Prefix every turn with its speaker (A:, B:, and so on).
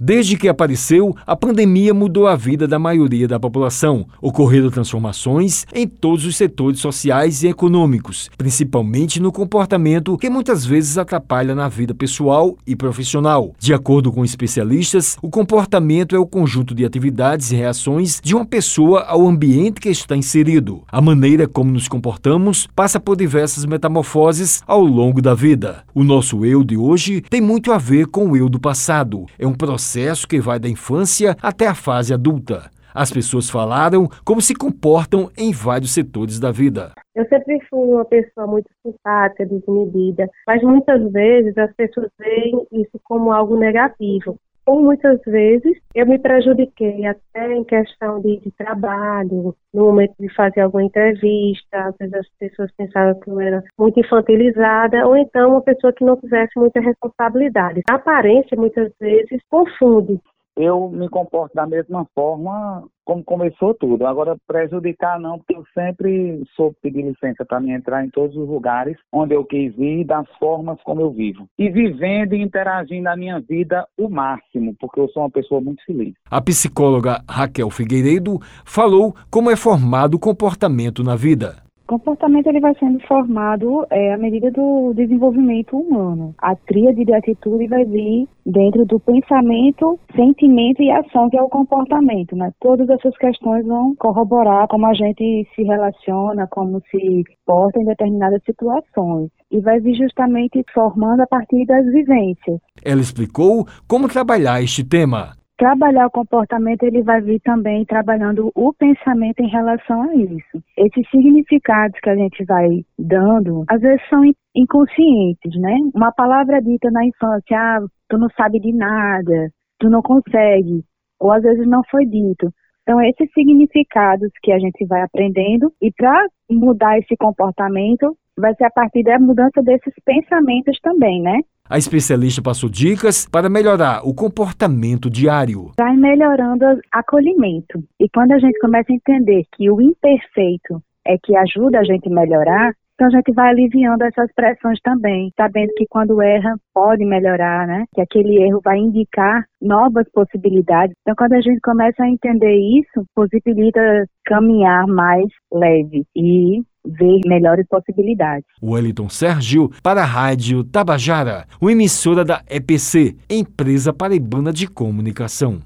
A: Desde que apareceu, a pandemia mudou a vida da maioria da população. Ocorreram transformações em todos os setores sociais e econômicos, principalmente no comportamento que muitas vezes atrapalha na vida pessoal e profissional. De acordo com especialistas, o comportamento é o conjunto de atividades e reações de uma pessoa ao ambiente que está inserido. A maneira como nos comportamos passa por diversas metamorfoses ao longo da vida. O nosso eu de hoje tem muito a ver com o eu do passado. É um processo processo que vai da infância até a fase adulta. As pessoas falaram como se comportam em vários setores da vida.
B: Eu sempre fui uma pessoa muito simpática, desinibida, mas muitas vezes as pessoas veem isso como algo negativo. Ou muitas vezes eu me prejudiquei até em questão de, de, trabalho, no momento de fazer alguma entrevista, às vezes as pessoas pensavam que eu era muito infantilizada, ou então uma pessoa que não tivesse muita responsabilidade. A aparência muitas vezes confunde
C: eu me comporto da mesma forma como começou tudo. Agora, prejudicar não, porque eu sempre soube pedir licença para me entrar em todos os lugares onde eu quis ir, das formas como eu vivo. E vivendo e interagindo na minha vida o máximo, porque eu sou uma pessoa muito feliz.
A: A psicóloga Raquel Figueiredo falou como é formado o comportamento na vida.
D: Comportamento ele vai sendo formado é, à medida do desenvolvimento humano. A tríade de atitude vai vir dentro do pensamento, sentimento e ação, que é o comportamento. Né? Todas essas questões vão corroborar como a gente se relaciona, como se porta em determinadas situações. E vai vir justamente formando a partir das vivências.
A: Ela explicou como trabalhar este tema
D: trabalhar o comportamento, ele vai vir também trabalhando o pensamento em relação a isso. Esses significados que a gente vai dando, às vezes são inconscientes, né? Uma palavra dita na infância, ah, tu não sabe de nada, tu não consegue, ou às vezes não foi dito. Então, esses significados que a gente vai aprendendo, e para mudar esse comportamento, vai ser a partir da mudança desses pensamentos também, né?
A: A especialista passou dicas para melhorar o comportamento diário.
D: Vai melhorando o acolhimento. E quando a gente começa a entender que o imperfeito é que ajuda a gente a melhorar, então a gente vai aliviando essas pressões também, sabendo que quando erra pode melhorar, né? Que aquele erro vai indicar novas possibilidades. Então quando a gente começa a entender isso, possibilita caminhar mais leve e ver melhores possibilidades.
A: Wellington Sérgio para a Rádio Tabajara, uma emissora da EPC, Empresa Paraibana de Comunicação.